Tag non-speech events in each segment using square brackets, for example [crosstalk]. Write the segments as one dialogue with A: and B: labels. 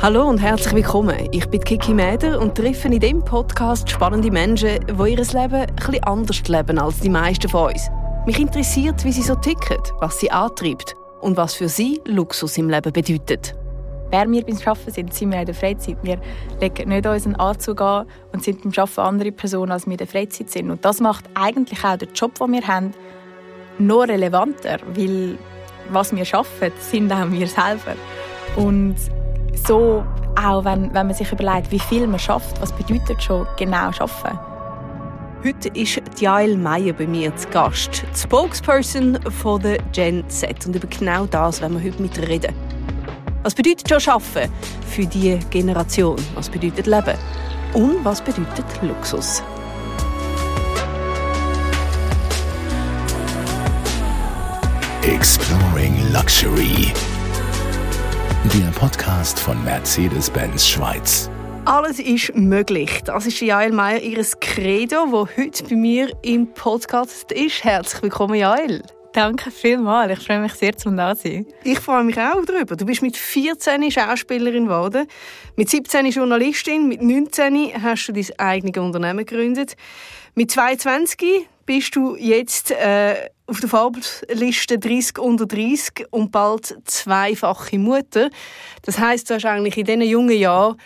A: Hallo und herzlich willkommen. Ich bin Kiki Mäder und treffe in diesem Podcast spannende Menschen, die ihr Leben etwas anders leben als die meisten von uns. Mich interessiert, wie sie so ticken, was sie antreibt und was für sie Luxus im Leben bedeutet.
B: Wer wir beim Arbeiten sind, sind wir in der Freizeit. Wir legen nicht unseren Anzug an und sind beim Arbeiten andere Personen, als wir in der Freizeit sind. Und das macht eigentlich auch den Job, den wir haben, noch relevanter, weil was wir arbeiten, sind auch wir selber. Und so auch, wenn, wenn man sich überlegt, wie viel man schafft, was bedeutet schon genau schaffen?
A: Heute ist Jael Meyer bei mir zu Gast, die Spokesperson von der Gen Z. Und über genau das werden wir heute mit ihr reden. Was bedeutet schon Arbeiten für diese Generation? Was bedeutet Leben? Und was bedeutet Luxus?
C: Exploring Luxury. Der Podcast von Mercedes-Benz Schweiz.
A: Alles ist möglich. Das ist Jael Meyer, ihr Credo, wo heute bei mir im Podcast ist. Herzlich willkommen, Jael.
B: Danke vielmals. Ich freue mich sehr, zum da sein.
A: Ich freue mich auch darüber. Du bist mit 14 Schauspielerin geworden, mit 17 Journalistin, mit 19 hast du dein eigenes Unternehmen gegründet. Mit 22 bist du jetzt äh, auf der Forbes-Liste 30 unter 30 und bald zweifache Mutter. Das heißt, du hast eigentlich in diesen jungen Jahren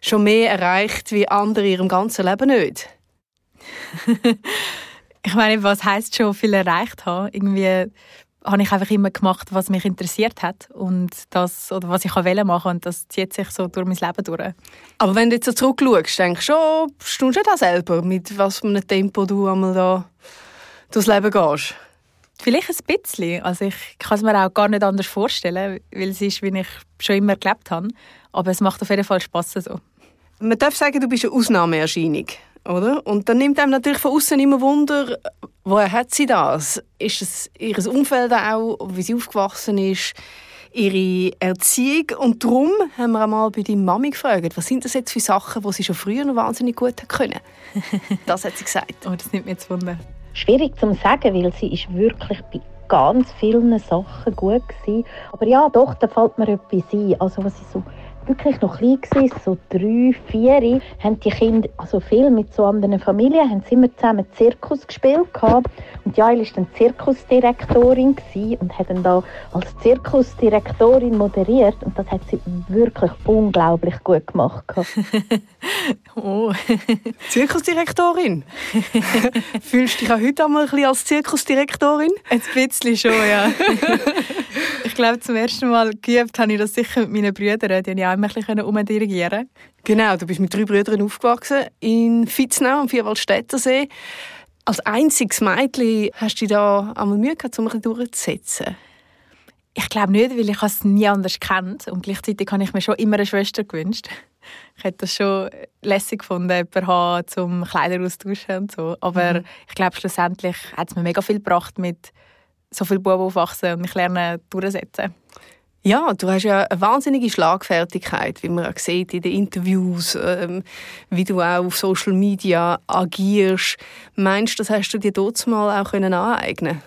A: schon mehr erreicht wie andere in ihrem ganzen Leben nicht. [laughs]
B: ich meine, was heißt schon viel erreicht haben? Irgendwie habe ich einfach immer gemacht, was mich interessiert hat und das oder was ich wollte machen und das zieht sich so durch mein Leben durch.
A: Aber wenn du jetzt so zurückschaust, denkst du schon, stehst du da selber, mit was für einem Tempo du einmal da durchs Leben gehst?
B: Vielleicht ein bisschen. Also ich kann es mir auch gar nicht anders vorstellen, weil es ist, wie ich schon immer gelebt habe. Aber es macht auf jeden Fall Spass so.
A: Man darf sagen, du bist eine Ausnahmeerscheinung, oder? Und dann nimmt einem natürlich von außen immer Wunder, woher hat sie das? Ist es ihr Umfeld auch, wie sie aufgewachsen ist, ihre Erziehung? Und darum haben wir einmal bei deiner Mami gefragt, was sind das jetzt für Sachen, die sie schon früher noch wahnsinnig gut können? [laughs] Das hat sie gesagt.
B: Oh, das nimmt mir jetzt Wunder.
D: Schwierig zu sagen, weil sie ist wirklich bei ganz vielen Sachen gut war. Aber ja, doch, da fällt mir etwas ein. Also was ich so wirklich noch klein war, so drei, vier, haben die Kinder, also viel mit so anderen Familien, haben sie immer zusammen Zirkus gespielt gehabt. Und Jael war dann Zirkusdirektorin und hat dann da als Zirkusdirektorin moderiert und das hat sie wirklich unglaublich gut gemacht. [laughs]
A: oh. [laughs] Zirkusdirektorin? [laughs] Fühlst du dich auch heute einmal ein bisschen als Zirkusdirektorin?
B: Ein bisschen schon, ja. ich glaube, zum ersten Mal geübt habe ich das sicher mit meinen Brüdern. Die auch ein bisschen umdirigieren
A: Genau, du bist mit drei Brüdern aufgewachsen in Fitznau am Vierwaldstättersee. Als einziges Mädchen hast du dich da einmal Mühe gehabt, um ein durchzusetzen?
B: Ich glaube nicht, weil ich es nie anders kennt und gleichzeitig habe ich mir schon immer eine Schwester gewünscht. Ich hätte das schon lässig gefunden, jemanden haben, zum Kleider austauschen und so. Aber mhm. ich glaube, schlussendlich hat es mir mega viel gebracht, mit so viel Buben aufwachsen und mich lernen durchsetzen.
A: Ja, du hast ja eine wahnsinnige Schlagfertigkeit, wie man auch sieht in den Interviews, ähm, wie du auch auf Social Media agierst. Meinst du, das hast du dir dort mal auch aneignen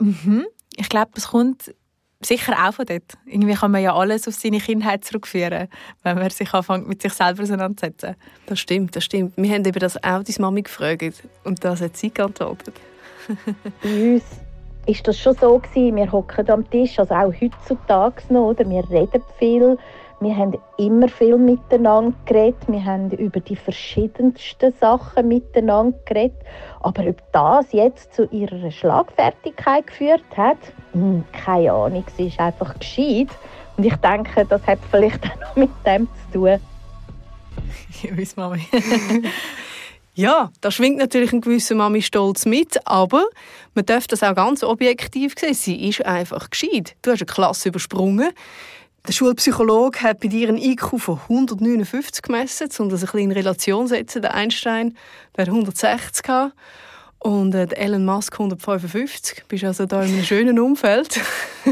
B: Mhm. Ich glaube, das kommt sicher auch von dort. Irgendwie kann man ja alles auf seine Kindheit zurückführen, wenn man sich anfängt, mit sich selber auseinanderzusetzen.
A: Das stimmt, das stimmt. Wir haben eben das auch deine Mami gefragt und das hat sie geantwortet.
D: Ist das schon so gewesen, wir hocken am Tisch, also auch heutzutage noch, oder? wir reden viel, wir haben immer viel miteinander geredet, wir haben über die verschiedensten Sachen miteinander geredet, aber ob das jetzt zu ihrer Schlagfertigkeit geführt hat, hm, keine Ahnung, sie ist einfach gescheit und ich denke, das hat vielleicht [laughs] auch noch mit dem zu tun. [laughs]
B: Ja, Mami. [laughs]
A: Ja, da schwingt natürlich ein gewisser Mami-Stolz mit, aber man darf das auch ganz objektiv sehen. Sie ist einfach gescheit. Du hast eine Klasse übersprungen. Der Schulpsychologe hat bei dir einen IQ von 159 gemessen, um das ein bisschen in Relation zu setzen. Der Einstein der hat 160 gehabt und äh, Elon Musk 155. Du bist also da in einem schönen Umfeld.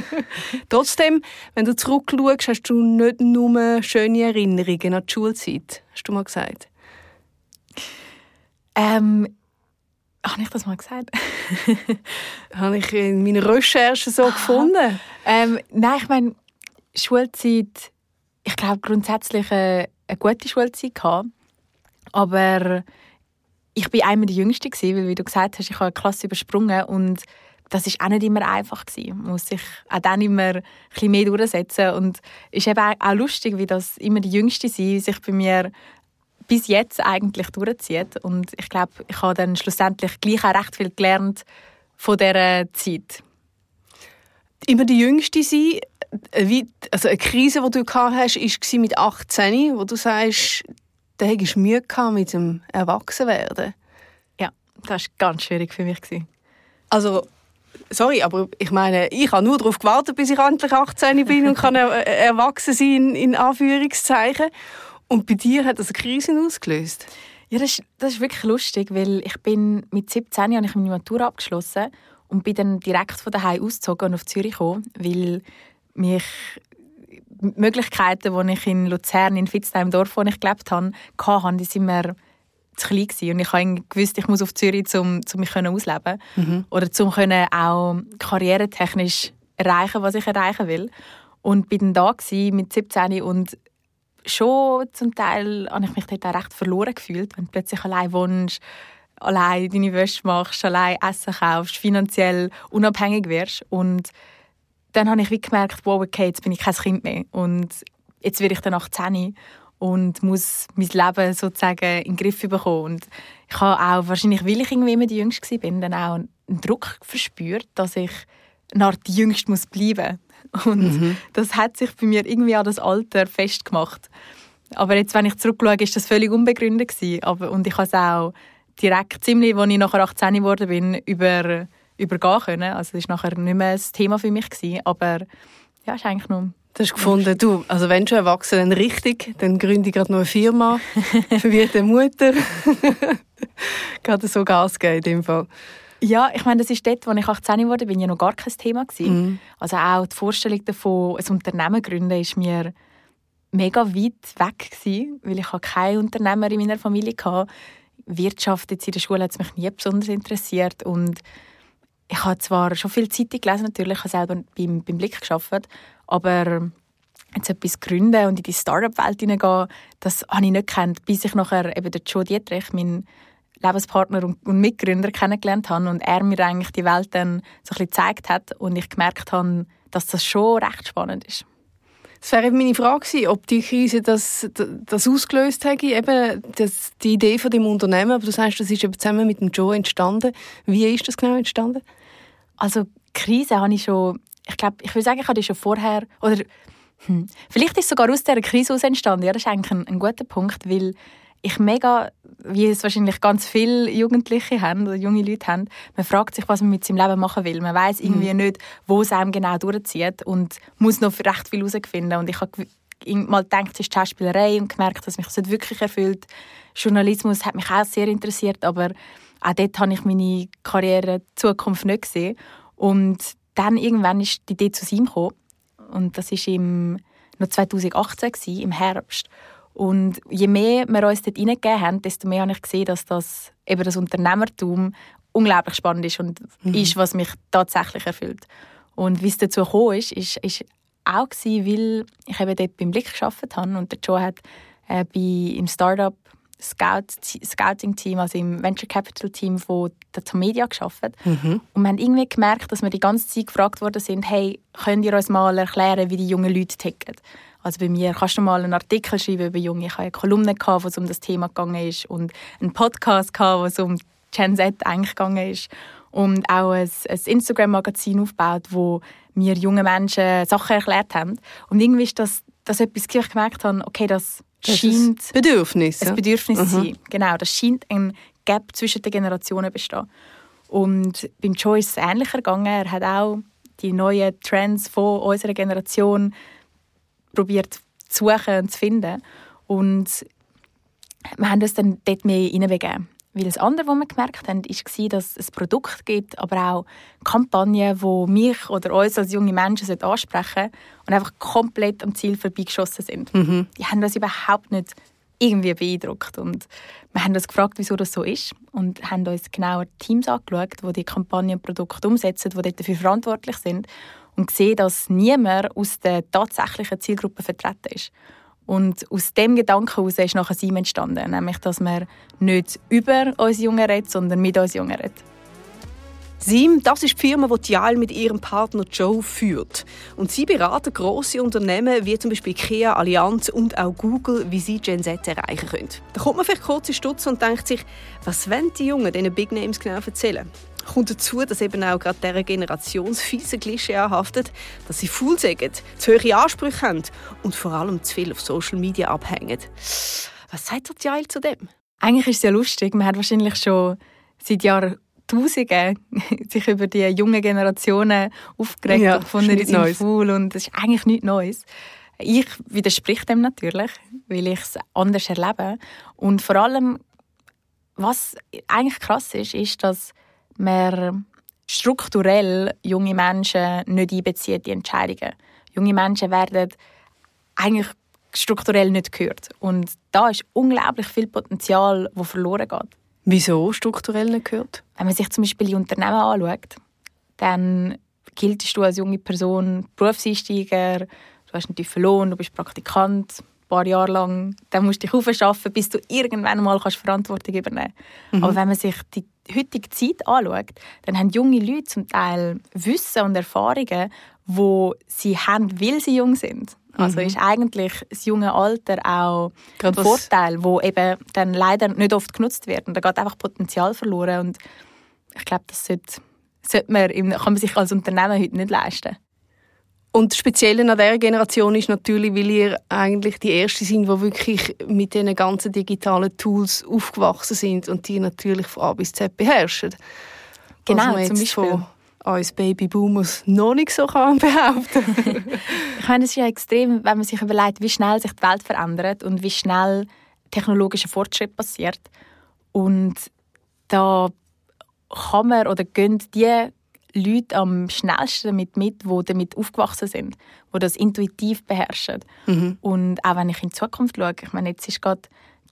A: [laughs] Trotzdem, wenn du zurückschaust, hast du nicht nur schöne Erinnerungen an die Schulzeit, hast du mal gesagt.
B: Ähm, habe ich das mal gesagt? [laughs]
A: habe ich in meiner Recherche so ah. gefunden?
B: Ähm, nein, ich meine, Schulzeit ich glaube, grundsätzlich eine, eine gute Schulzeit gehabt. Aber ich bin einmal die Jüngste gewesen, weil wie du gesagt hast, ich habe eine Klasse übersprungen und das ist auch nicht immer einfach gewesen. Man muss sich auch dann immer ein bisschen mehr durchsetzen und es ist eben auch lustig, wie das immer die Jüngste sein sich bei mir bis jetzt eigentlich durchzieht und ich glaube, ich habe dann schlussendlich gleich auch recht viel gelernt von dieser Zeit.
A: Immer die Jüngste sein, wie, also eine Krise, die du gehabt hast, war mit 18, wo du sagst, da hattest du Mühe mit dem Erwachsenwerden.
B: Ja, das war ganz schwierig für mich.
A: Also, sorry, aber ich meine, ich habe nur darauf gewartet, bis ich endlich 18 bin und kann [laughs] erwachsen sein, in Anführungszeichen. Und bei dir hat das eine Krise ausgelöst?
B: Ja, das ist, das ist wirklich lustig, weil ich bin mit 17 habe ich meine Matur abgeschlossen und bin dann direkt von daheim ausgezogen und auf Zürich gekommen, weil mich die Möglichkeiten, die ich in Luzern, in Vitzheim, im Dorf, wo ich gelebt habe, hatte, die sind mir zu klein gewesen. Und ich gewusst, ich muss auf Zürich, um, um mich ausleben mhm. oder um können auch karrieretechnisch erreichen, was ich erreichen will. Und bin dann da gewesen, mit 17 und schon zum Teil habe ich mich dort auch recht verloren gefühlt, wenn du plötzlich allein wohnst, allein deine Wäsche machst, allein Essen kaufst, finanziell unabhängig wirst. Und dann habe ich wie gemerkt, wow, okay, jetzt bin ich kein Kind mehr und jetzt werde ich dann 18 und muss mein Leben sozusagen in den Griff bekommen. Und ich habe auch, wahrscheinlich weil ich irgendwie immer die Jüngste war, dann auch einen Druck verspürt, dass ich nach die Jüngste muss bleiben Und mhm. das hat sich bei mir irgendwie an das Alter festgemacht. Aber jetzt, wenn ich zurückschaue, ist das völlig unbegründet gewesen. Aber, und ich habe es auch direkt, ziemlich, als ich nachher 18 geworden bin, über, übergehen können. Also das war nachher nicht mehr ein Thema für mich. Gewesen. Aber ja, ist eigentlich nur
A: Du hast gefunden, du, also wenn schon erwachsen, dann richtig, dann gründe ich gerade noch eine Firma, verwirrte Mutter. [laughs] gerade so Gas geben in dem Fall.
B: Ja, ich meine, das ist dort, als ich 18 wurde, bin ja noch gar kein Thema gewesen. Mm. Also auch die Vorstellung davon, ein Unternehmen gründen, ist mir mega weit weg gewesen, weil ich keine Unternehmer in meiner Familie hatte. Wirtschaft jetzt in der Schule hat mich nie besonders interessiert und ich habe zwar schon viel Zeitung gelesen, natürlich, ich habe selber beim, beim Blick geschafft, aber jetzt etwas gründen und in die Startup-Welt hineingehen, das habe ich nicht gekannt, bis ich nachher eben den Joe Dietrich, mein Lebenspartner und, Mitgründer kennengelernt habe und er mir eigentlich die Welt dann so ein bisschen gezeigt hat und ich gemerkt habe, dass das schon recht spannend ist.
A: Das wäre meine Frage gewesen, ob die Krise das, das ausgelöst hätte, eben das, die Idee von dem Unternehmen. Aber du sagst, das ist eben zusammen mit dem Joe entstanden. Wie ist das genau entstanden?
B: Also Krise habe ich schon, ich glaube, ich würde sagen, ich hatte die schon vorher, oder hm, vielleicht ist es sogar aus dieser Krise entstanden. Ja, das ist eigentlich ein, ein guter Punkt, weil ich mega, wie es wahrscheinlich ganz viele Jugendliche haben oder junge Leute haben, man fragt sich, was man mit seinem Leben machen will. Man weiß irgendwie mhm. nicht, wo es einem genau durchzieht und muss noch recht viel herausfinden. Und ich habe mal gedacht, es ist Schauspielerei und gemerkt, dass mich das nicht wirklich erfüllt. Journalismus hat mich auch sehr interessiert, aber auch dort habe ich meine Karriere Zukunft nicht gesehen. Und dann irgendwann ist die Idee zu ihm gekommen. Und das war im noch 2018 im Herbst. Und je mehr wir uns dort hineingegeben haben, desto mehr habe ich gesehen, dass das, eben das Unternehmertum unglaublich spannend ist und mhm. ist, was mich tatsächlich erfüllt. Und wie es dazu gekommen ist, ist, ist auch gewesen, weil ich eben dort beim Blick gearbeitet habe und der Joe hat äh, bei, im Startup Scout, Scouting Team, also im Venture Capital Team von der Media geschafft. Mhm. Und wir haben irgendwie gemerkt, dass wir die ganze Zeit gefragt worden sind, hey, könnt ihr uns mal erklären, wie die jungen Leute ticken? Also bei mir kannst du mal einen Artikel schreiben über Junge. Ich hatte eine Kolumne, wo es um das Thema gegangen ist und einen Podcast, wo es um Gen Z eigentlich gegangen ist. Und auch ein, ein Instagram-Magazin aufgebaut, wo mir junge Menschen Sachen erklärt haben. Und irgendwie ist das, das etwas, ich gemerkt habe, okay, das, das scheint...
A: Ein Bedürfnis.
B: Ein Bedürfnis ja? sein. Mhm. Genau, das scheint ein Gap zwischen den Generationen zu bestehen. Und beim Joe ist es ähnlicher gegangen. Er hat auch die neuen Trends von unserer Generation probiert zu suchen und zu finden. Und wir haben uns dann dort mehr hineinbegeben. Weil das andere, was wir gemerkt haben, war, dass es Produkte gibt, aber auch Kampagnen, die mich oder uns als junge Menschen ansprechen und einfach komplett am Ziel vorbeigeschossen sind. Mhm. Die haben uns überhaupt nicht irgendwie beeindruckt. Und wir haben uns gefragt, wieso das so ist und haben uns genauer Teams angeschaut, die die Kampagnen und Produkte umsetzen, die dafür verantwortlich sind und gesehen, dass niemand aus der tatsächlichen Zielgruppe vertreten ist. Und aus dem Gedanken heraus ist nachher Sim entstanden, nämlich, dass wir nicht über uns Jungen reden, sondern mit uns Jungen reden.
A: Sim, das ist die Firma, die Tial mit ihrem Partner Joe führt. Und sie beraten grosse Unternehmen wie zum Beispiel IKEA, Allianz und auch Google, wie sie Gen Z erreichen können. Da kommt man vielleicht kurz in Stutz und denkt sich, was wollen die Jungen diesen Big Names genau erzählen? Kommt dazu, dass eben auch gerade dieser Generation fiese Klischee anhaftet, dass sie faul sagen, zu hohe Ansprüche haben und vor allem zu viel auf Social Media abhängen. Was sagt der Tial zu dem?
B: Eigentlich ist es ja lustig. Man hat wahrscheinlich schon seit Jahren Tausende [laughs] sich über die jungen Generationen aufgeregt
A: Ja,
B: und gefunden, die sind faul und das ist eigentlich nichts Neues. Ich widerspreche dem natürlich, weil ich es anders erlebe. Und vor allem, was eigentlich krass ist, ist, dass man strukturell junge Menschen nicht einbezieht in Entscheidungen. Junge Menschen werden eigentlich strukturell nicht gehört. Und da ist unglaublich viel Potenzial, das verloren geht.
A: Wieso strukturell nicht gehört?
B: Wenn man sich zum Beispiel die Unternehmen anschaut, dann giltest du als junge Person Berufseinsteiger, du hast einen tiefen Lohn, du bist Praktikant, ein paar Jahre lang, dann musst du dich aufschaffen, bis du irgendwann mal kannst Verantwortung übernehmen kannst. Aber wenn man sich die heutige Zeit anschaut, dann haben junge Leute zum Teil Wissen und Erfahrungen, wo sie haben, weil sie jung sind. Also ist eigentlich das junge Alter auch
A: Gerade
B: ein Vorteil, wo eben dann leider nicht oft genutzt wird. Und da geht einfach Potenzial verloren. Und ich glaube, das sollte, sollte man, kann man sich als Unternehmen heute nicht leisten.
A: Und das Spezielle an dieser Generation ist natürlich, weil ihr eigentlich die Ersten sind, die wirklich mit diesen ganzen digitalen Tools aufgewachsen sind und die natürlich von A bis Z beherrschen.
B: Genau, zum Beispiel.
A: von uns Babyboomers noch nicht so kann [laughs] behaupten [laughs]
B: Ich meine, es ist ja extrem, wenn man sich überlegt, wie schnell sich die Welt verändert und wie schnell technologischer Fortschritt passiert. Und da kann man oder gehen die Leute am schnellsten damit mit, die damit aufgewachsen sind, die das intuitiv beherrschen. Und auch wenn ich in die Zukunft schaue, ich meine, jetzt ist gerade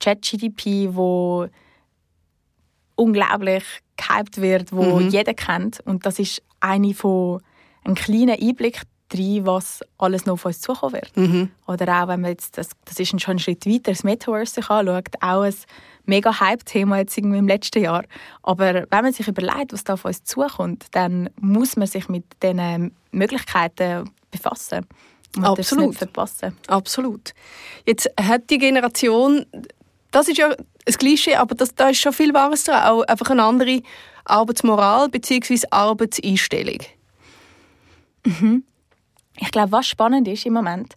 B: ChatGDP, wo unglaublich gehypt wird, wo jeder kennt. Und das ist eine von ein kleiner Einblick rein, was alles noch auf uns zukommen wird. Oder auch, wenn man jetzt, das, das ist schon ein Schritt weiter, das Metaverse sich anschaut, auch ein mega Hype-Thema jetzt irgendwie im letzten Jahr. Aber wenn man sich überlegt, was da auf uns zukommt, dann muss man sich mit diesen Möglichkeiten befassen. Und das
A: Absolut.
B: nicht verpassen.
A: Absolut. Jetzt hat die Generation, das ist ja ein Klischee, aber das, da ist schon viel Wahres dran, auch einfach eine andere Arbeitsmoral bzw. Arbeitseinstellung.
B: Ich glaube, was spannend ist im Moment,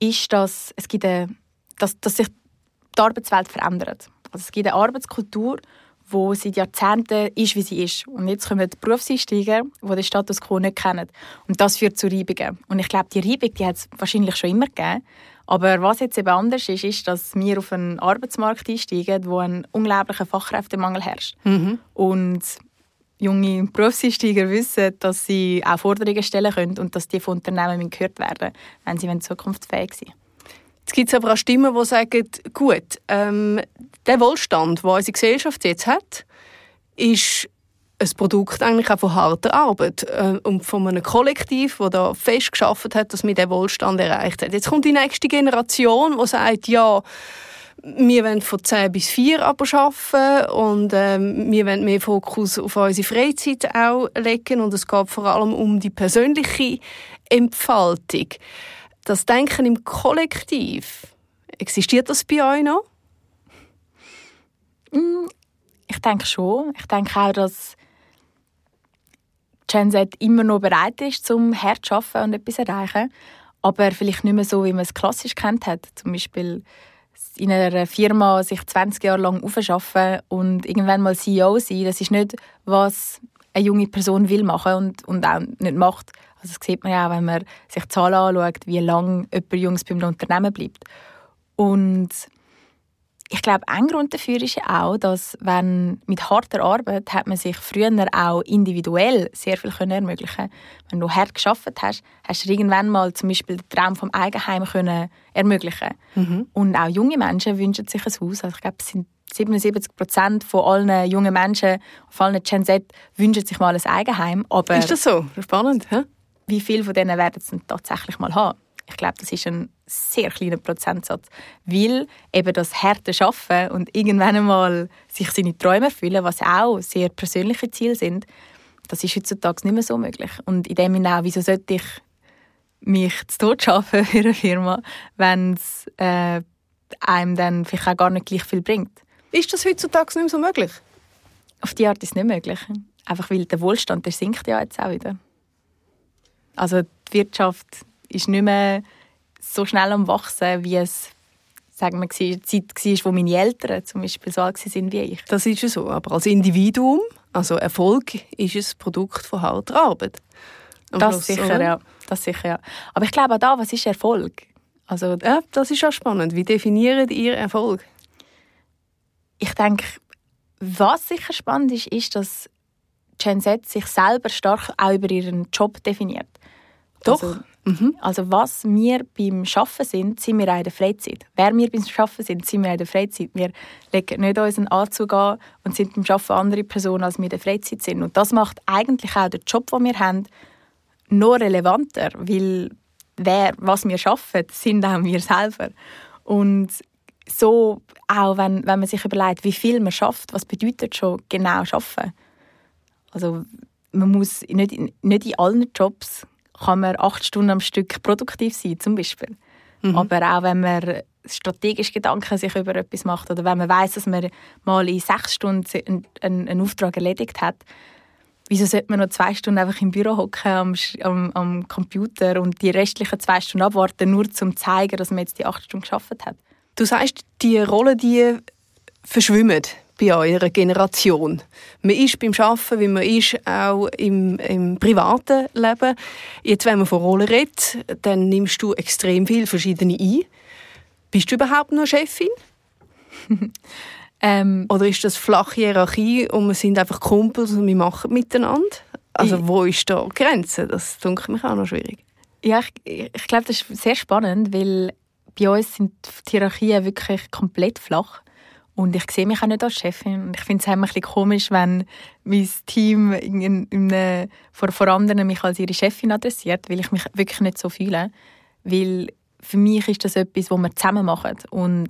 B: ist, dass, es gibt eine, dass, dass sich die Arbeitswelt verändert. Also es gibt eine Arbeitskultur, die seit Jahrzehnten ist, wie sie ist. Und jetzt kommen die Berufseinsteiger, die den Status quo nicht kennen. Und das führt zu Reibungen. Und ich glaube, die Reibung die hat es wahrscheinlich schon immer gegeben. Aber was jetzt eben anders ist, ist, dass wir auf einen Arbeitsmarkt einsteigen, wo ein unglaublicher Fachkräftemangel herrscht. Und junge Berufseinsteiger wissen, dass sie auch Forderungen stellen können und dass die von Unternehmen gehört werden, wenn sie zukunftsfähig sind.
A: Jetzt gibt es aber auch Stimmen, die sagen, gut, ähm, der Wohlstand, den unsere Gesellschaft jetzt hat, ist ein Produkt eigentlich auch von harter Arbeit äh, und von einem Kollektiv, das da fest geschafft hat, dass wir den Wohlstand erreicht hat. Jetzt kommt die nächste Generation, die sagt, ja, wir wollen von 10 bis 4 aber arbeiten und ähm, wir wollen mehr Fokus auf unsere Freizeit auch legen und es geht vor allem um die persönliche Entfaltung. Das Denken im Kollektiv, existiert das bei euch noch?
B: Ich denke schon. Ich denke auch, dass Gen Z immer noch bereit ist, zum hart zu arbeiten und etwas zu erreichen. Aber vielleicht nicht mehr so, wie man es klassisch kennt hat. Zum Beispiel in einer Firma sich 20 Jahre lang aufschaffen und irgendwann mal CEO sein. Das ist nicht, was eine junge Person will machen und, und auch nicht macht. Also das sieht man ja auch, wenn man sich Zahlen anschaut, wie lange jemand Jungs beim Unternehmen bleibt. Und ich glaube, ein Grund dafür ist ja auch, dass wenn mit harter Arbeit hat man sich früher auch individuell sehr viel können ermöglichen. Wenn du hart geschafft hast, hast du irgendwann mal zum Beispiel den Traum vom Eigenheim können ermöglichen. Und auch junge Menschen wünschen sich ein Haus. Also ich glaube, es sind 77 Prozent von allen jungen Menschen, von allen Gen Z, wünschen sich mal ein Eigenheim. Aber
A: Ist das so? Spannend, hä?
B: wie viele von denen werden es denn tatsächlich mal haben? Ich glaube, das ist ein sehr kleiner Prozentsatz, weil eben das harte Schaffen und irgendwann einmal sich seine Träume erfüllen, was auch sehr persönliche Ziele sind, das ist heutzutage nicht mehr so möglich. Und in dem Sinne auch, wieso sollte ich mich zu Tod schaffen für eine Firma, wenn es äh, einem dann vielleicht auch gar nicht gleich viel bringt?
A: Ist das heutzutage nicht mehr so möglich?
B: Auf die Art ist es nicht möglich. Einfach weil der Wohlstand, der sinkt ja jetzt auch wieder. Also die Wirtschaft ist nicht mehr so schnell am Wachsen, wie es sagen wir, die Zeit war, wo meine Eltern zum Beispiel so alt waren wie ich.
A: Das ist ja so. Aber als Individuum, also Erfolg, ist es Produkt von harter Arbeit.
B: Am das Schluss, sicher, oder? ja. Das sicher, ja. Aber ich glaube auch da, was ist Erfolg?
A: Also, ja, das ist auch spannend. Wie definiert ihr Erfolg?
B: Ich denke, was sicher spannend ist, ist, dass Gen Z sich selber stark auch über ihren Job definiert.
A: Doch. Also,
B: mhm. also was wir beim Schaffen sind, sind wir auch in der Freizeit. Wer wir beim Schaffen sind, sind wir auch in der Freizeit. Wir legen nicht unseren Anzug an und sind beim Schaffen andere Personen, als wir in der Freizeit sind. Und das macht eigentlich auch den Job, den wir haben, noch relevanter, weil wer, was wir schaffen, sind auch wir selber. Und so auch, wenn, wenn man sich überlegt, wie viel man schafft, was bedeutet schon genau schaffen? Also man muss nicht, nicht in allen Jobs kann man acht Stunden am Stück produktiv sein, zum Beispiel. Mhm. Aber auch wenn man strategisch Gedanken sich über etwas macht oder wenn man weiß, dass man mal in sechs Stunden einen, einen Auftrag erledigt hat, wieso sollte man noch zwei Stunden einfach im Büro hocken am, am, am, Computer und die restlichen zwei Stunden abwarten, nur zum zu zeigen, dass man jetzt die acht Stunden geschafft hat?
A: Du sagst, die Rollen, die verschwimmen bei eurer Generation. Man ist beim Arbeiten, wie man ist auch im, im privaten Leben. Jetzt, wenn man von Rollen redet, dann nimmst du extrem viele verschiedene ein. Bist du überhaupt nur Chefin? [laughs] ähm, Oder ist das flache Hierarchie und wir sind einfach Kumpels und wir machen miteinander? Also wo ist da die Grenze? Das denke mich auch noch schwierig.
B: Ja, ich, ich glaube, das ist sehr spannend, weil bei uns sind die Hierarchien wirklich komplett flach. Und ich sehe mich auch nicht als Chefin. Und ich finde es ein bisschen komisch, wenn mein Team in, in, in, vor, vor anderen mich als ihre Chefin adressiert, weil ich mich wirklich nicht so fühle. Weil für mich ist das etwas, was wir zusammen machen. Und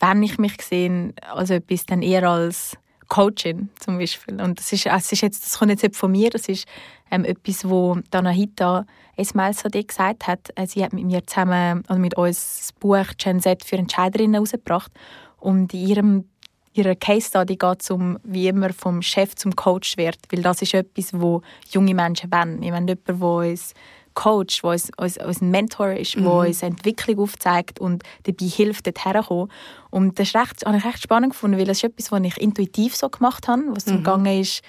B: wenn ich mich sehe als etwas, dann eher als Coachin zum Beispiel. Und das ist, es ist jetzt, das kommt jetzt nicht von mir, das ist ähm, etwas, wo Danahita Esmail Sadeh gesagt hat. Äh, sie hat mit mir zusammen, also mit uns das Buch Gen Z für Entscheiderinnen herausgebracht. Und in ihrem ihrer Case Study geht es um, wie immer vom Chef zum Coach wird, weil das ist etwas, wo junge Menschen wollen. Ich meine, jemand, der uns Coach, der uns, uns, uns ein Mentor ist, mhm. der uns Entwicklung aufzeigt und dabei hilft, dort herzukommen. Und das recht, habe ich recht spannend gefunden, weil das ist etwas, was ich intuitiv so gemacht habe, was mhm. gegangen ist,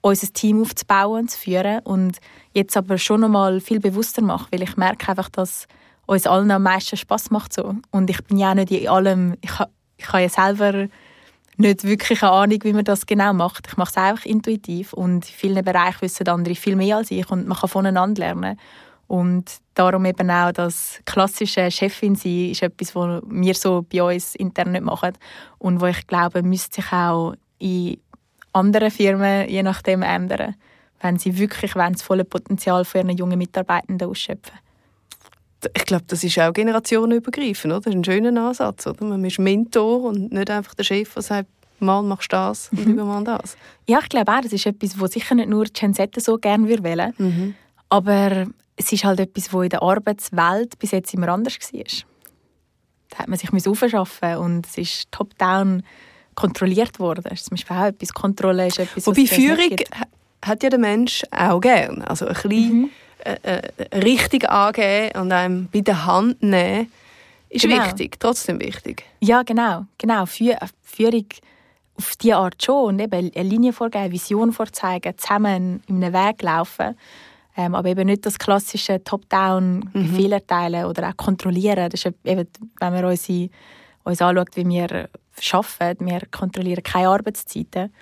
B: unser Team aufzubauen und zu führen und jetzt aber schon noch mal viel bewusster mache, weil ich merke einfach, dass uns allen am meisten Spaß macht so. Und ich bin ja auch nicht in allem, ich, ich habe ja selber nicht wirklich eine Ahnung, wie man das genau macht. Ich mache es einfach intuitiv und in vielen Bereichen wissen andere viel mehr als ich und man kann voneinander lernen. Und darum eben auch das klassische Chefin sein ist etwas, was wir so bei uns intern nicht machen und wo ich glaube, müsste sich auch in anderen Firmen je nachdem ändern, wenn sie wirklich das volle Potenzial für ihren jungen Mitarbeitenden ausschöpfen
A: ich glaube, das ist auch generationenübergreifend, oder? Das ist ein schöner Ansatz, oder? Man ist Mentor und nicht einfach der Chef, der sagt, mal machst du das und mhm. übermal das.
B: Ja, ich glaube auch, das ist etwas, was sicher nicht nur Gen Z so gerne wählen mhm. aber es ist halt etwas, was in der Arbeitswelt bis jetzt immer anders war. Da hat man sich aufschaffen und es ist top-down kontrolliert worden. Das ist zum Beispiel auch etwas, Kontrolle ist etwas,
A: Wobei Führung hat ja der Mensch auch gern. Also ein bisschen mhm richtig angeben und einem bei der Hand nehmen, ist genau. wichtig, trotzdem wichtig.
B: Ja, genau. genau. Für, Führung auf diese Art schon. Und eben eine Linie vorgeben, Vision vorzeigen, zusammen in einem Weg laufen. Ähm, aber eben nicht das klassische Top-Down mhm. Fehler teilen oder auch kontrollieren. Das ist eben, wenn man uns, uns anschaut, wie wir arbeiten, wir kontrollieren keine Arbeitszeiten.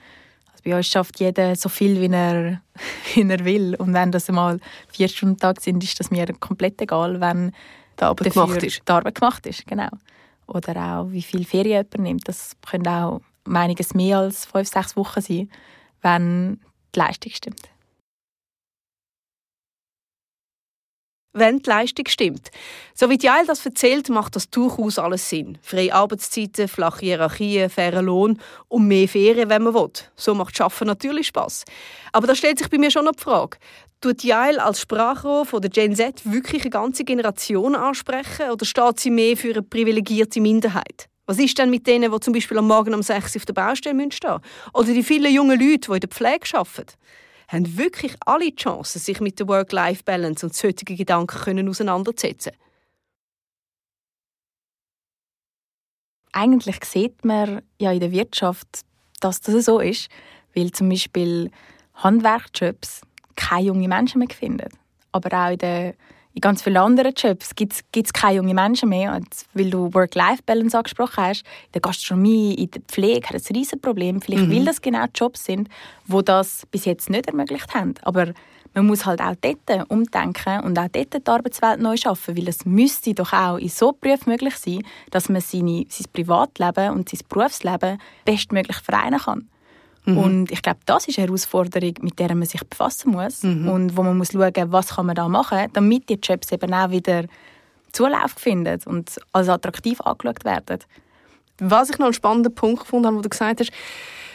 B: Bei uns schafft jeder so viel, wie er, [laughs] wie er will. Und wenn das mal vier Stunden Tag sind, ist das mir komplett egal, wenn
A: die Arbeit gemacht ist.
B: Die Arbeit gemacht ist, genau. Oder auch, wie viel Ferien jemand nimmt. Das können auch einiges mehr als fünf, sechs Wochen sein, wenn die Leistung stimmt.
A: Wenn die Leistung stimmt. So wie Jael das erzählt, macht das durchaus alles Sinn. Freie Arbeitszeiten, flache Hierarchien, fairer Lohn und mehr Ferien, wenn man will. So macht Schaffen natürlich Spaß. Aber da stellt sich bei mir schon noch die Frage, tut Jael als Sprachrohr von der Gen Z wirklich eine ganze Generation ansprechen oder steht sie mehr für eine privilegierte Minderheit? Was ist denn mit denen, die zum Beispiel am Morgen um 6 Uhr auf der Baustelle stehen müssen? Oder die vielen jungen Leute, die in der Pflege arbeiten? Haben wirklich alle die Chance, sich mit der Work-Life-Balance und solchen Gedanken können auseinanderzusetzen.
B: Eigentlich sieht man ja in der Wirtschaft, dass das so ist, weil zum Beispiel Handwerkjobs keine jungen Menschen mehr finden. Aber auch in der in ganz vielen anderen Jobs gibt es keine jungen Menschen mehr. Und weil du Work-Life-Balance angesprochen hast, in der Gastronomie, in der Pflege hat es ein riesen Problem. Vielleicht mhm. weil das genau Jobs sind, wo das bis jetzt nicht ermöglicht haben. Aber man muss halt auch dort umdenken und auch dort die Arbeitswelt neu schaffen, weil es müsste doch auch in so Berufen möglich sein, dass man seine, sein Privatleben und sein Berufsleben bestmöglich vereinen kann. Mhm. Und ich glaube, das ist eine Herausforderung, mit der man sich befassen muss mhm. und wo man muss schauen, was kann man da machen, damit die Jobs eben auch wieder Zulauf finden und als attraktiv angeschaut werden.
A: Was ich noch einen spannenden Punkt gefunden habe, wo du gesagt hast,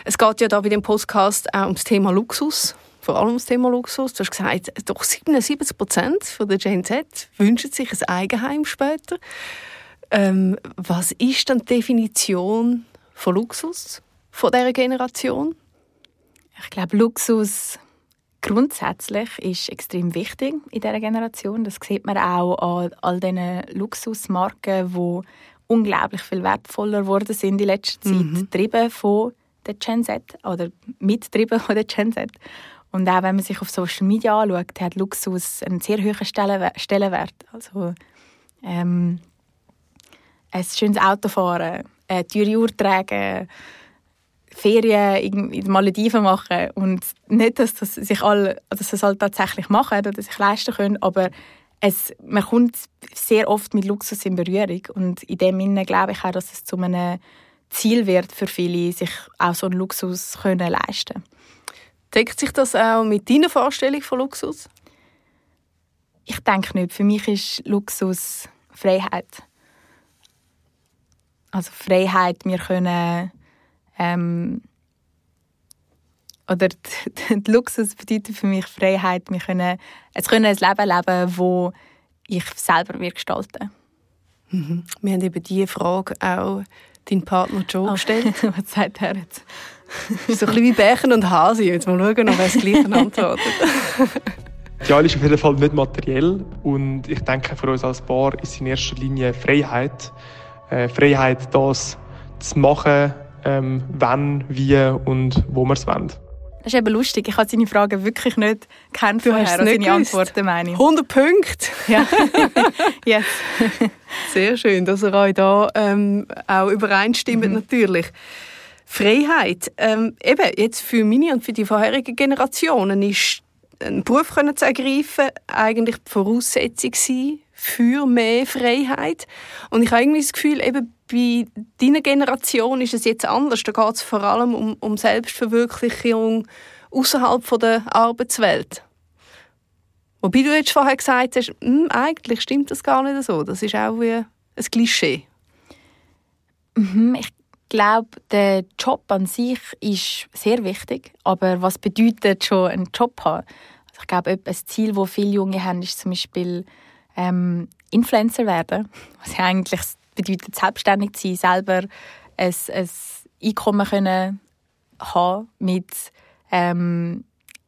A: es geht ja da bei dem Podcast auch ums Thema Luxus, vor allem ums Thema Luxus. Du hast gesagt, doch 77 Prozent der Gen Z wünschen sich ein Eigenheim später. Ähm, was ist dann die Definition von Luxus? Von dieser Generation?
B: Ich glaube, Luxus grundsätzlich ist extrem wichtig in dieser Generation. Das sieht man auch an all diesen Luxusmarken, die unglaublich viel wertvoller geworden sind in letzter Zeit, mhm. getrieben von der Gen Z oder mitgetrieben von der Gen Z. Und auch wenn man sich auf Social Media anschaut, hat Luxus einen sehr hohen Stellenwert. Also ähm, ein schönes Auto fahren, eine teure Uhr tragen, Ferien in den Malediven machen und nicht, dass das sich alle, dass das halt tatsächlich machen oder sich leisten können, aber es, man kommt sehr oft mit Luxus in Berührung und in dem Sinne glaube ich auch, dass es zu einem Ziel wird für viele, sich auch so einen Luxus können leisten.
A: Deckt sich das auch mit deiner Vorstellung von Luxus?
B: Ich denke nicht. Für mich ist Luxus Freiheit. Also Freiheit, wir können ähm, oder die, [laughs] die Luxus bedeutet für mich Freiheit. Wir können, es können ein Leben leben, wo ich selber wir gestalten.
A: Mhm. Wir haben eben diese Frage auch deinen Partner Joe gestellt. [laughs]
B: Was sagt er jetzt? [laughs]
A: so ein bisschen wie Bärchen und Hase. Jetzt mal schauen, ob er das Gleiche antwortet.
E: Ja, ist auf jeden Fall nicht materiell und ich denke für uns als Paar ist in erster Linie Freiheit. Äh, Freiheit, das zu machen, ähm, wann, wie und wo wir es wollen.
B: Das ist eben lustig. Ich habe seine Fragen wirklich nicht kennt du vorher. Hast nicht seine Antworten meine ich.
A: 100 Punkte.
B: Ja. [laughs] yes.
A: Sehr schön, dass ihr euch da ähm, auch übereinstimmt mhm. natürlich. Freiheit. Ähm, eben, jetzt für meine und für die vorherigen Generationen ist einen Beruf können zu ergreifen eigentlich die Voraussetzung für mehr Freiheit. Und ich habe irgendwie das Gefühl, eben bei deiner Generation ist es jetzt anders. Da geht es vor allem um, um Selbstverwirklichung außerhalb der Arbeitswelt. Wobei du jetzt vorher gesagt hast, hm, eigentlich stimmt das gar nicht so. Das ist auch wie ein Klischee.
B: Mhm, ich glaube, der Job an sich ist sehr wichtig. Aber was bedeutet schon ein Job haben? Also ich glaube, ein Ziel, das viele Junge haben, ist zum Beispiel ähm, Influencer werden. Was ja eigentlich bedeutet, selbstständig zu sein, selber ein, ein Einkommen können haben mit ähm,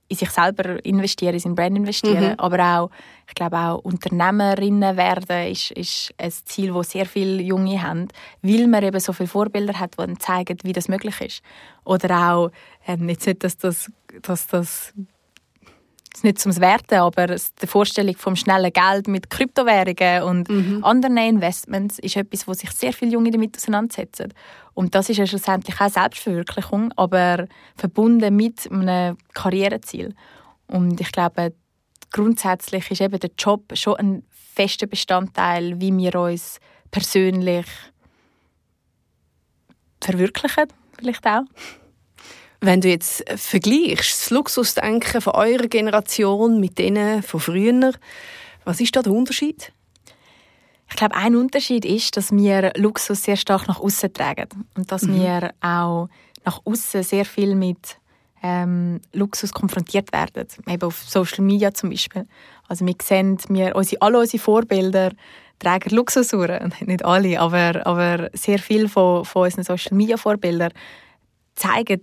B: in sich selber investieren, in sein Brand investieren, mhm. aber auch, ich glaube auch Unternehmerinnen werden ist, ist ein Ziel, das sehr viele Junge haben, weil man eben so viele Vorbilder hat, die zeigen, wie das möglich ist. Oder auch, ähm, jetzt nicht, dass das, dass das ist nicht zum Werten, aber die Vorstellung vom schnellen Geld mit Kryptowährungen und mhm. anderen Investments ist etwas, wo sich sehr viele Junge damit auseinandersetzen. Und das ist ja schlussendlich auch Selbstverwirklichung, aber verbunden mit einem Karriereziel. Und ich glaube, grundsätzlich ist eben der Job schon ein fester Bestandteil, wie wir uns persönlich verwirklichen, vielleicht auch.
A: Wenn du jetzt vergleichst, das Luxusdenken von eurer Generation mit denen von früher, Was ist da der Unterschied?
B: Ich glaube, ein Unterschied ist, dass wir Luxus sehr stark nach außen tragen und dass mhm. wir auch nach außen sehr viel mit ähm, Luxus konfrontiert werden, eben auf Social Media zum Beispiel. Also wir sehen, wir, unsere, alle unsere Vorbilder tragen Luxusuhren, [laughs] nicht alle, aber, aber sehr viele von, von unseren Social Media Vorbildern zeigen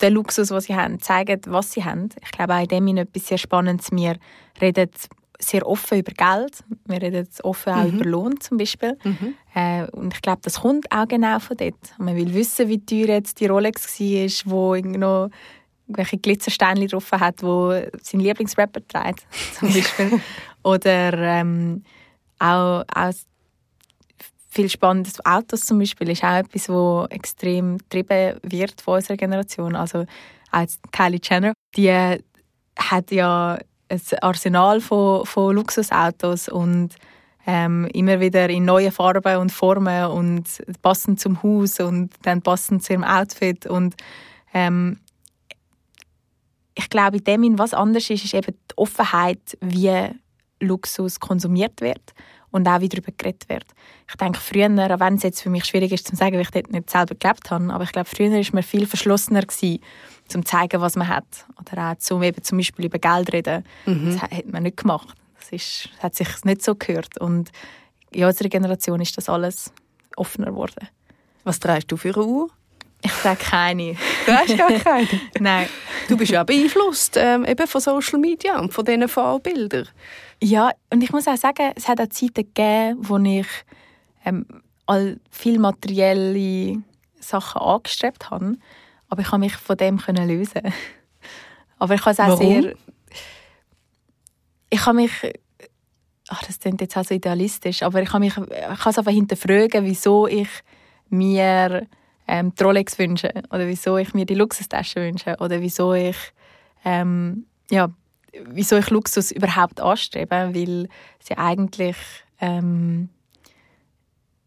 B: den Luxus, den sie haben, zeigen, was sie haben. Ich glaube auch in dem etwas sehr Spannendes. Wir reden sehr offen über Geld. Wir reden offen auch mhm. über Lohn zum Beispiel. Mhm. Äh, und ich glaube, das kommt auch genau von dort. Man will wissen, wie teuer jetzt die Rolex war, wo noch irgendwelche Glitzersteine drauf hat, wo sein Lieblingsrapper trägt, [laughs] zum Beispiel. [laughs] Oder ähm, auch, auch viel spannendes Autos zum Beispiel ist auch etwas, wo extrem getrieben wird von unserer Generation. Also als Kylie Jenner, die hat ja ein Arsenal von, von Luxusautos und ähm, immer wieder in neuen Farben und Formen und passend zum Haus und dann passend zu ihrem Outfit und ähm, ich glaube, in dem, was anders ist, ist eben die Offenheit, wie Luxus konsumiert wird und auch wie darüber geredet wird. Ich denke, früher, auch wenn es jetzt für mich schwierig ist zu sagen, weil ich dort nicht selber gelebt habe, aber ich glaube, früher war man viel verschlossener gewesen, um zu zeigen, was man hat. Oder auch zum, eben zum Beispiel über Geld reden. Mhm. Das hat man nicht gemacht. Das, ist, das hat sich nicht so gehört. Und in unserer Generation ist das alles offener geworden.
A: Was trägst du für eine Uhr?
B: Ich trage keine.
A: Du hast gar keine? [laughs]
B: Nein.
A: Du bist ja beeinflusst ähm, eben von Social Media und von diesen Vorbildern.
B: Ja, und ich muss auch sagen, es hat auch Zeiten gegeben, wo ich ähm, all viel materielle Sachen angestrebt habe, aber ich konnte mich von dem können lösen. [laughs] aber ich habe es auch
A: Warum?
B: sehr... Ich habe mich... Ach, das klingt jetzt auch so idealistisch, aber ich habe mich... Ich kann es einfach hinterfragen, wieso ich mir ähm, die Rolex wünsche oder wieso ich mir die Luxustasche wünsche oder wieso ich ähm, ja, wieso ich Luxus überhaupt anstrebe, weil sie eigentlich ähm,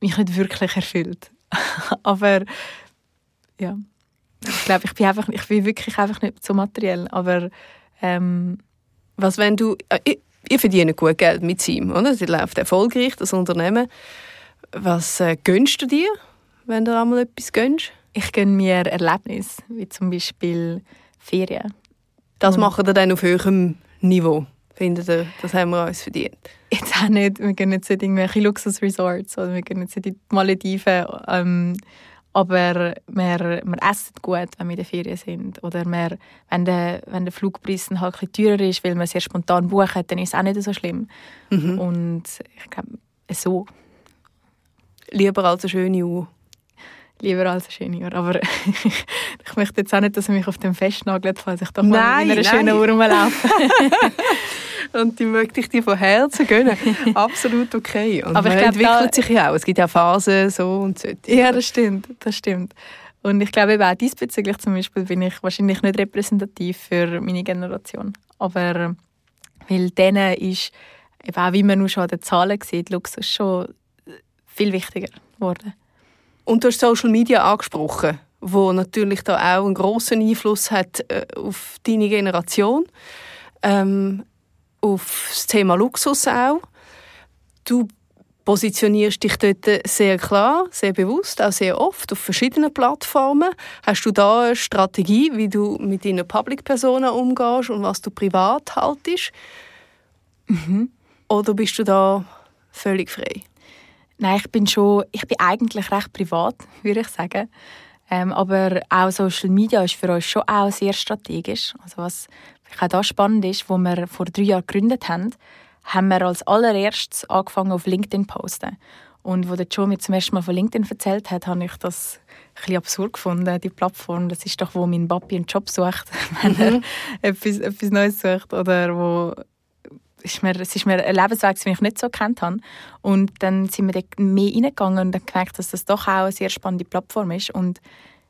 B: mich nicht wirklich erfüllt. [laughs] aber ja, ich glaube, ich bin einfach, ich bin wirklich einfach nicht so materiell. Aber ähm,
A: was wenn du, äh, ihr verdient gut Geld mit ihm, oder? Sie läuft erfolgreich, das Unternehmen. Was äh, gönnst du dir? wenn du einmal etwas gönnst?
B: Ich gönne mir Erlebnisse, wie zum Beispiel Ferien.
A: Das machen wir dann auf höherem Niveau, findet ihr? Das haben wir uns verdient.
B: Jetzt auch nicht. Wir gehen jetzt nicht irgendwelche Luxusresorts oder wir gehen jetzt nicht in die Malediven. Ähm, aber wir, wir essen gut, wenn wir in der Ferien sind. Oder wir, wenn, der, wenn der Flugpreis halt ein bisschen teurer ist, weil wir sehr spontan buchen, dann ist es auch nicht so schlimm. Mhm. Und ich glaube, so.
A: Lieber als eine schöne Uhr
B: lieber als ein Ingenieur. Aber [laughs] ich möchte jetzt auch nicht, dass er mich auf dem festnagelt, falls ich doch
A: nein,
B: mal in einer schönen Uhr rumlaufe. [laughs]
A: und die möchte ich dir von Herzen gönnen. [laughs] Absolut okay. Und
B: Aber
A: man
B: ich glaub,
A: entwickelt sich ja auch. Es gibt ja Phasen so und so.
B: Ja, das stimmt. Das stimmt. Und ich glaube eben auch diesbezüglich zum Beispiel bin ich wahrscheinlich nicht repräsentativ für meine Generation. Aber weil denen ist, eben auch wie man nur schon an den Zahlen sieht, Luxus schon viel wichtiger geworden.
A: Und du hast Social Media angesprochen, wo natürlich da auch einen großen Einfluss hat äh, auf deine Generation, ähm, auf das Thema Luxus auch. Du positionierst dich dort sehr klar, sehr bewusst, auch sehr oft auf verschiedenen Plattformen. Hast du da eine Strategie, wie du mit deinen Public-Personen umgehst und was du privat haltest? Mhm. Oder bist du da völlig frei?
B: Nein, ich bin schon, ich bin eigentlich recht privat, [laughs] würde ich sagen. Ähm, aber auch Social Media ist für uns schon auch sehr strategisch. Also was auch da spannend ist, wo wir vor drei Jahren gegründet haben, haben wir als allererstes angefangen auf LinkedIn zu posten. Und wo der Joe mir zum ersten Mal von LinkedIn erzählt hat, habe ich das ein bisschen absurd gefunden, die Plattform. Das ist doch, wo mein Papi einen Job sucht, [laughs] wenn er mhm. etwas, etwas Neues sucht oder wo ist mir, es ist mir ein Lebensweg, den ich nicht so kennt habe. Und dann sind wir dort mehr reingegangen und gemerkt, dass das doch auch eine sehr spannende Plattform ist. Und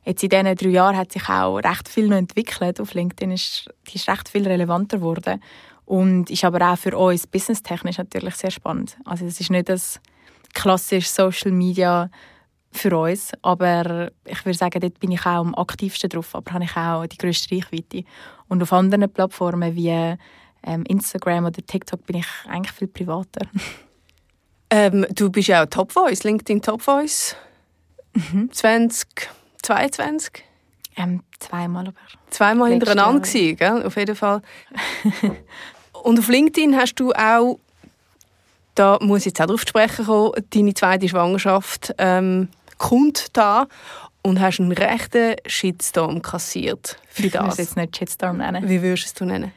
B: jetzt in diesen drei Jahren hat sich auch recht viel noch entwickelt. Auf LinkedIn ist die ist recht viel relevanter geworden. Und ist aber auch für uns businesstechnisch natürlich sehr spannend. Also es ist nicht das klassische Social Media für uns, aber ich würde sagen, dort bin ich auch am aktivsten drauf, aber habe ich auch die grösste Reichweite. Und auf anderen Plattformen wie ähm, Instagram oder TikTok bin ich eigentlich viel privater. [laughs]
A: Ähm, du bist ja auch Top Voice, LinkedIn Top Voice. Mhm. 2022?
B: Ähm, zweimal aber.
A: Zweimal hintereinander gewesen, gell? Auf jeden Fall. [laughs] Und auf LinkedIn hast du auch, da muss ich jetzt auch darauf sprechen kommen, deine zweite Schwangerschaft ähm, kommt da und hast einen rechten Shitstorm kassiert
B: für das. Ich jetzt nicht Shitstorm nennen.
A: Wie würdest du es nennen?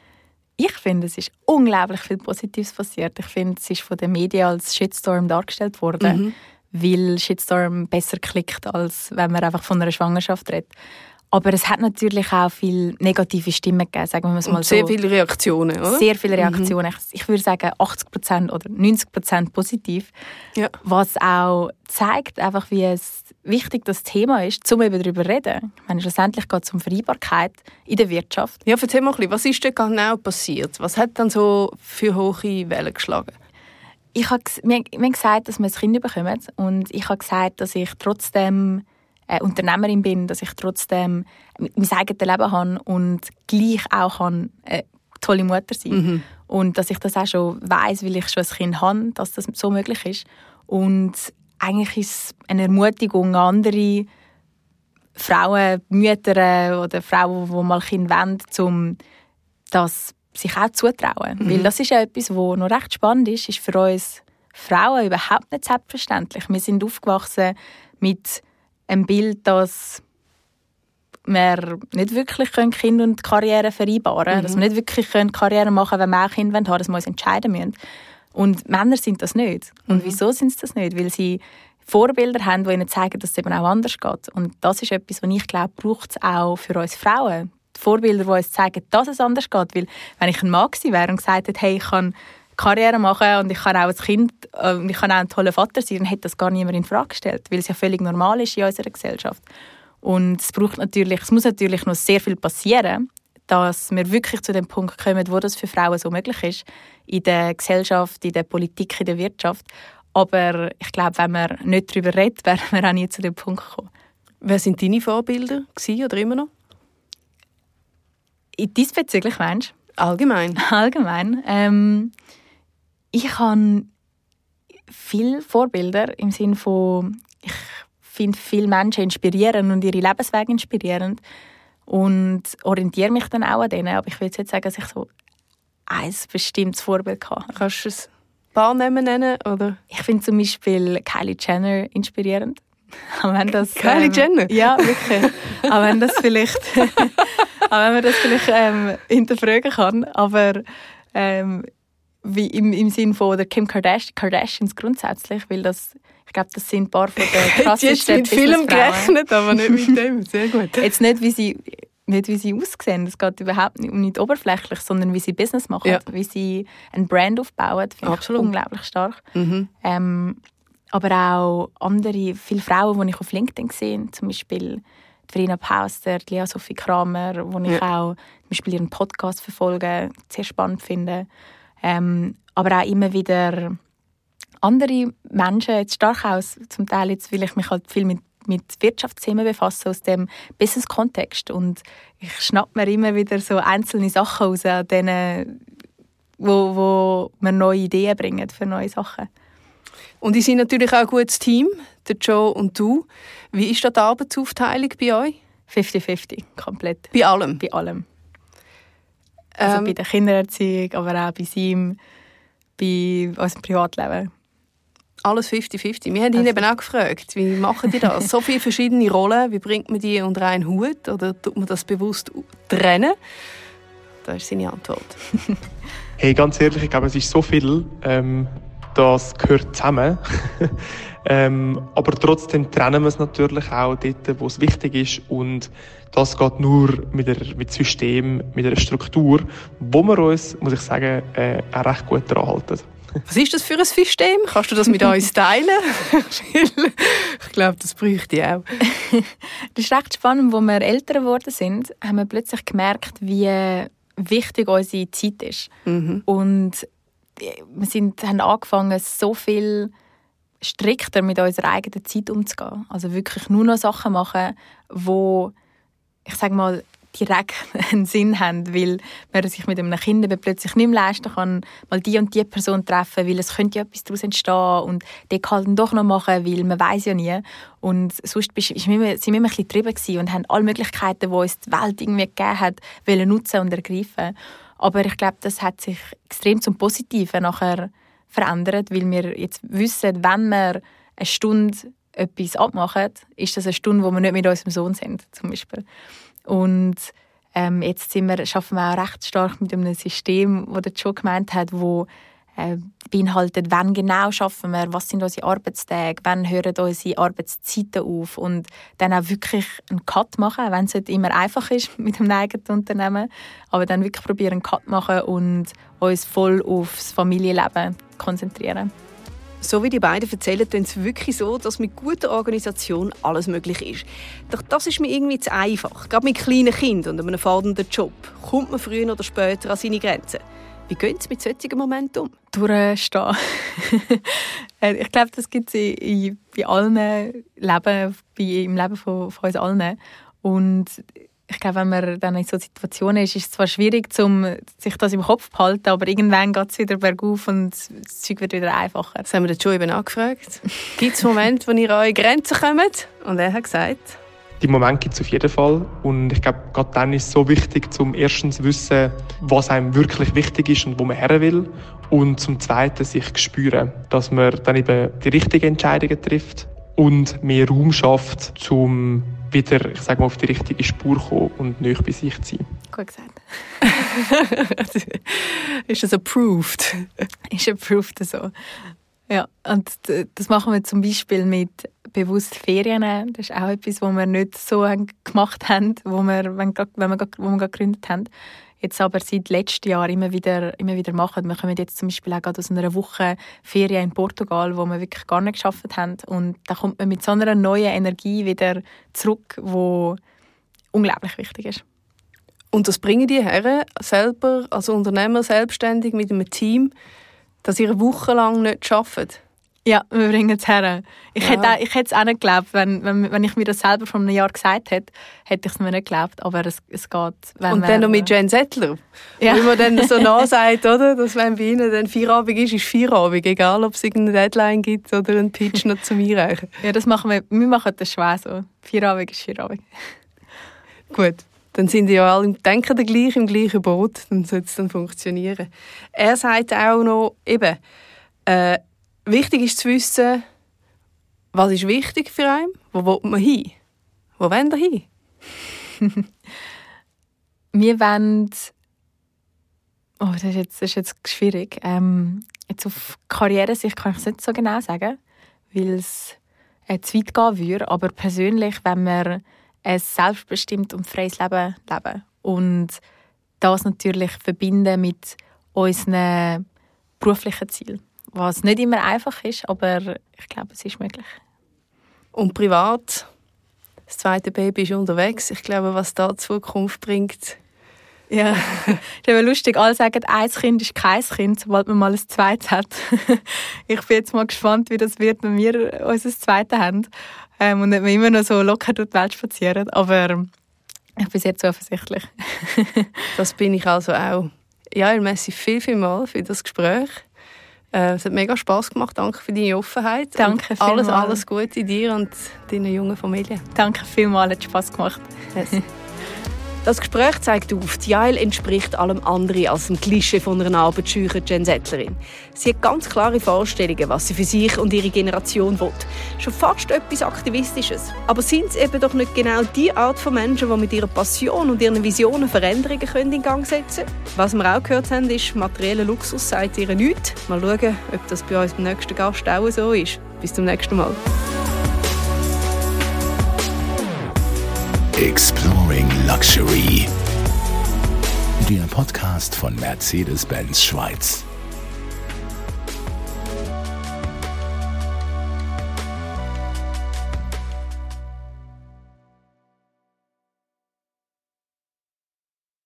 B: Ich finde, es ist unglaublich viel Positives passiert. Ich finde, es ist von den Medien als Shitstorm dargestellt worden, mhm. weil Shitstorm besser klickt, als wenn man einfach von einer Schwangerschaft redet. Aber es hat natürlich auch viele negative Stimmen gegeben, sagen wir es mal
A: Und sehr so. viele Reaktionen, oder?
B: Sehr viele mhm. Reaktionen. Mhm. Ich würde sagen 80 Prozent oder 90 Prozent positiv. Ja. Was auch zeigt, einfach wie es wichtig das Thema ist, um eben darüber zu reden. Ich meine, schlussendlich geht es um Vereinbarkeit in der Wirtschaft.
A: Ja, erzähl mal ein bisschen, was ist denn genau passiert? Was hat dann so für hohe Wellen geschlagen?
B: Ich habe, wir, wir haben gesagt, dass wir ein Kind bekommen und ich habe gesagt, dass ich trotzdem äh, Unternehmerin bin, dass ich trotzdem mein eigenes Leben habe und gleich auch kann, äh, tolle Mutter sein mhm. Und dass ich das auch schon weiß, weil ich schon ein Kind habe, dass das so möglich ist. Und eigentlich ist es eine Ermutigung an andere Frauen, Mütter oder Frauen, die mal Kind wollen, um das sich auch zutrauen. Mhm. Weil das ist ja etwas, was noch recht spannend ist, ist für uns Frauen überhaupt nicht selbstverständlich. Wir sind aufgewachsen mit ein Bild, dass wir nicht wirklich Kind und Karriere vereinbaren können. Mhm. Dass wir nicht wirklich Karriere machen können, wenn wir ein Kind haben, dass wir uns entscheiden müssen. Und Männer sind das nicht. Und mhm. wieso sind sie das nicht? Weil sie Vorbilder haben, die ihnen zeigen, dass es eben auch anders geht. Und das ist etwas, was ich glaube, braucht es auch für uns Frauen. Vorbilder, die uns zeigen, dass es anders geht. Weil wenn ich ein Mann gewesen wäre und gesagt hätte, hey, ich kann Karriere machen und ich kann auch als Kind äh, ich kann auch ein toller Vater sein, dann hätte das gar niemand in Frage gestellt, weil es ja völlig normal ist in unserer Gesellschaft. Und es braucht natürlich, es muss natürlich noch sehr viel passieren, dass wir wirklich zu dem Punkt kommen, wo das für Frauen so möglich ist, in der Gesellschaft, in der Politik, in der Wirtschaft. Aber ich glaube, wenn wir nicht darüber reden, [laughs] werden wir auch nie zu dem Punkt kommen.
A: Wer sind deine Vorbilder oder immer noch?
B: Diesbezüglich meinst
A: du? Allgemein. [laughs]
B: Allgemein. Ähm, ich habe viele Vorbilder im Sinne von, ich finde viele Menschen inspirierend und ihre Lebenswege inspirierend und orientiere mich dann auch an denen. Aber ich will jetzt sagen, dass ich so ein bestimmtes Vorbild habe.
A: Kannst du es ein paar Namen nennen? Oder?
B: Ich finde zum Beispiel Kylie Jenner inspirierend. [laughs]
A: wenn das, Kylie ähm, Jenner?
B: Ja, wirklich. Aber wenn das vielleicht, [laughs] aber wenn man das vielleicht ähm, hinterfragen kann. Aber ähm, wie im, im Sinn von der Kim Kardashian, Kardashians grundsätzlich, weil das, ich glaube, das sind ein paar von den [laughs] krassesten
A: mit Film gerechnet, aber nicht mit dem. [laughs] Sehr gut.
B: Jetzt nicht, wie sie nicht wie sie aussehen. Es geht überhaupt nicht, nicht oberflächlich, sondern wie sie Business machen, ja. wie sie ein Brand aufbauen. Finde ich unglaublich stark. Mhm. Ähm, aber auch andere, viele Frauen, die ich auf LinkedIn sehe, zum Beispiel Verena Pauster, Lea Sophie Kramer, wo ich ja. auch zum Beispiel ihren Podcast verfolge, sehr spannend finde. Ähm, aber auch immer wieder andere Menschen, jetzt stark aus, zum Teil jetzt, weil ich mich halt viel mit, mit Wirtschaftsthemen befasse, aus dem Business-Kontext. Und ich schnapp mir immer wieder so einzelne Sachen aus, an denen, wo, wo mir neue Ideen bringen für neue Sachen.
A: Und ihr seid natürlich auch ein gutes Team, der Joe und du. Wie ist da die Arbeitsaufteilung bei euch?
B: 50-50, komplett.
A: Bei allem?
B: Bei allem. Also ähm, bei der Kindererziehung, aber auch bei seinem, bei unserem Privatleben.
A: Alles 50-50. Wir haben ihn also. eben auch gefragt, wie machen die das? so viele verschiedene Rollen, wie bringt man die unter einen Hut? Oder tut man das bewusst trennen? Das ist seine Antwort. [laughs]
E: hey, ganz ehrlich, ich glaube, es ist so viel, ähm, das gehört zusammen. [laughs] ähm, aber trotzdem trennen wir es natürlich auch dort, wo es wichtig ist. Und das geht nur mit, der, mit System, mit einer Struktur, wo wir uns, muss ich sagen, äh, auch recht gut daran halten.
A: Was ist das für ein System? Kannst du das mit uns teilen? [laughs] ich glaube, das bräuchte ich auch. [laughs]
B: das ist recht spannend. Als wir älter geworden sind, haben wir plötzlich gemerkt, wie wichtig unsere Zeit ist. Mhm. Und wir sind, haben angefangen, so viel strikter mit unserer eigenen Zeit umzugehen. Also wirklich nur noch Sachen machen, wo ich sage mal direkt [laughs] einen Sinn haben, weil man sich mit einem Kind plötzlich nicht mehr leisten kann, mal die und die Person treffen, weil es könnte ja etwas daraus entstehen und die kann dann doch noch machen, weil man weiß ja nie. Und sonst sind wir immer, ein bisschen getrieben und haben alle Möglichkeiten, die uns die Welt irgendwie gegeben hat, nutzen und ergreifen. Aber ich glaube, das hat sich extrem zum Positiven nachher verändert, weil wir jetzt wissen, wenn wir eine Stunde etwas abmachen, ist das eine Stunde, wo wir nicht mit unserem Sohn sind, zum Beispiel. Und ähm, jetzt sind wir, arbeiten wir auch recht stark mit einem System, das der Joe gemeint hat, wo äh, beinhaltet, wann genau schaffen wir, was sind unsere Arbeitstage, wann hören unsere Arbeitszeiten auf und dann auch wirklich einen Cut machen, wenn es nicht immer einfach ist [laughs] mit einem eigenen Unternehmen, aber dann wirklich probieren einen Cut machen und uns voll aufs Familienleben konzentrieren.
A: So wie die beiden erzählen, tun es wirklich so, dass mit guter Organisation alles möglich ist. Doch das ist mir irgendwie zu einfach. Gerade mit kleinen Kindern und einem fahrenden Job kommt man früher oder später an seine Grenzen. Wie gehen Sie mit solchen Momenten um?
B: Durchstehen. [laughs] Äh, ich glaube, das gibt es in, in, allen Leben, im Leben von, von uns allen. Und ich glaube, wenn man dann in so Situationen ist, ist es zwar schwierig, um sich das im Kopf zu behalten, aber irgendwann geht es wieder bergauf und das Zeug wird wieder einfacher.
A: Das haben wir den Joe eben angefragt. Gibt es Momente, wo ihr an eure Grenzen kommt? Und er hat gesagt...
E: Die Momente gibt es auf jeden Fall. Und ich glaube, gerade dann ist es so wichtig, zum erstens zu wissen, was einem wirklich wichtig ist und wo man her will. Und zum zweiten sich spüren, dass man dann eben die richtigen Entscheidungen trifft und mehr Raum schafft, um wieder, ich sage mal, auf die richtige Spur zu kommen und nicht bei sich zu sein.
B: Gut gesagt. [laughs]
A: ist das approved? [laughs]
B: ist approved so. Ja, und das machen wir zum Beispiel mit bewusst Ferien. Das ist auch etwas, was wir nicht so gemacht haben, wo wir, wenn, wenn wir, wo wir gegründet haben jetzt aber seit letztem Jahr immer wieder, immer wieder machen. Wir kommen jetzt zum Beispiel auch aus einer Woche Ferien in Portugal, wo wir wirklich gar nicht geschafft haben. Und da kommt man mit so einer neuen Energie wieder zurück, wo unglaublich wichtig ist.
A: Und das bringen die Herren selber als Unternehmer selbstständig mit einem Team, dass ihr wochenlang nicht arbeitet?
B: Ja, wir bringen es her. Ich, ja. hätte, auch, ich hätte es auch nicht geglaubt, wenn, wenn, wenn ich mir das selber vor einem Jahr gesagt hätte, hätte ich es mir nicht geglaubt, aber es, es geht.
A: Und dann noch mit Jane Settler, ja. wie man dann so [laughs] nachsagt, oder? dass wenn bei ihnen dann Feierabend ist, ist Feierabend, egal ob es irgendeine Deadline gibt oder einen Pitch noch zum Einreichen. [laughs]
B: Ja, das machen wir, wir machen das schwer so. Feierabend ist Feierabend. [laughs]
A: Gut. Dann sind die ja alle im Denken gleich, im gleichen Boot, dann sollte es dann funktionieren. Er sagt auch noch, eben, äh, wichtig ist zu wissen, was ist wichtig für einen, wo will man hin? Wo wollen wir hin? [laughs]
B: wir wollen Oh, das ist jetzt, das ist jetzt schwierig. Ähm, jetzt auf Karrieresicht kann ich es nicht so genau sagen, weil es äh, zu weit gehen würde. Aber persönlich, wenn wir ein selbstbestimmt und freies Leben leben und das natürlich verbinden mit unseren beruflichen Zielen was nicht immer einfach ist, aber ich glaube, es ist möglich.
A: Und privat? Das zweite Baby ist unterwegs. Ich glaube, was da die Zukunft bringt.
B: Ja, [laughs] ist eben lustig. Alle sagen, ein Kind ist kein Kind, sobald man mal ein zweites hat. [laughs] ich bin jetzt mal gespannt, wie das wird, wenn wir unser zweites haben. Ähm, und nicht wir immer noch so locker durch die Welt spazieren. Aber ich bin sehr zuversichtlich. [laughs]
A: das bin ich also auch. Ja, Messi, viel, viel mal für das Gespräch. Äh, es hat mega Spass gemacht. Danke für deine Offenheit.
B: Danke
A: vielmals. Alles, alles Gute dir und deiner jungen Familie.
B: Danke vielmals, hat Spass gemacht.
A: Yes. [laughs] Das Gespräch zeigt auf, die Jael entspricht allem anderen als dem Klischee von einer arbeitsscheuchen Gen Settlerin. Sie hat ganz klare Vorstellungen, was sie für sich und ihre Generation will. Schon fast etwas Aktivistisches. Aber sind es eben doch nicht genau die Art von Menschen, die mit ihrer Passion und ihren Visionen Veränderungen können in Gang setzen können? Was wir auch gehört haben, ist, materieller Luxus sagt ihr nichts. Mal schauen, ob das bei uns beim nächsten Gast auch so ist. Bis zum nächsten Mal.
C: Exploring Luxury. Der Podcast von Mercedes-Benz Schweiz.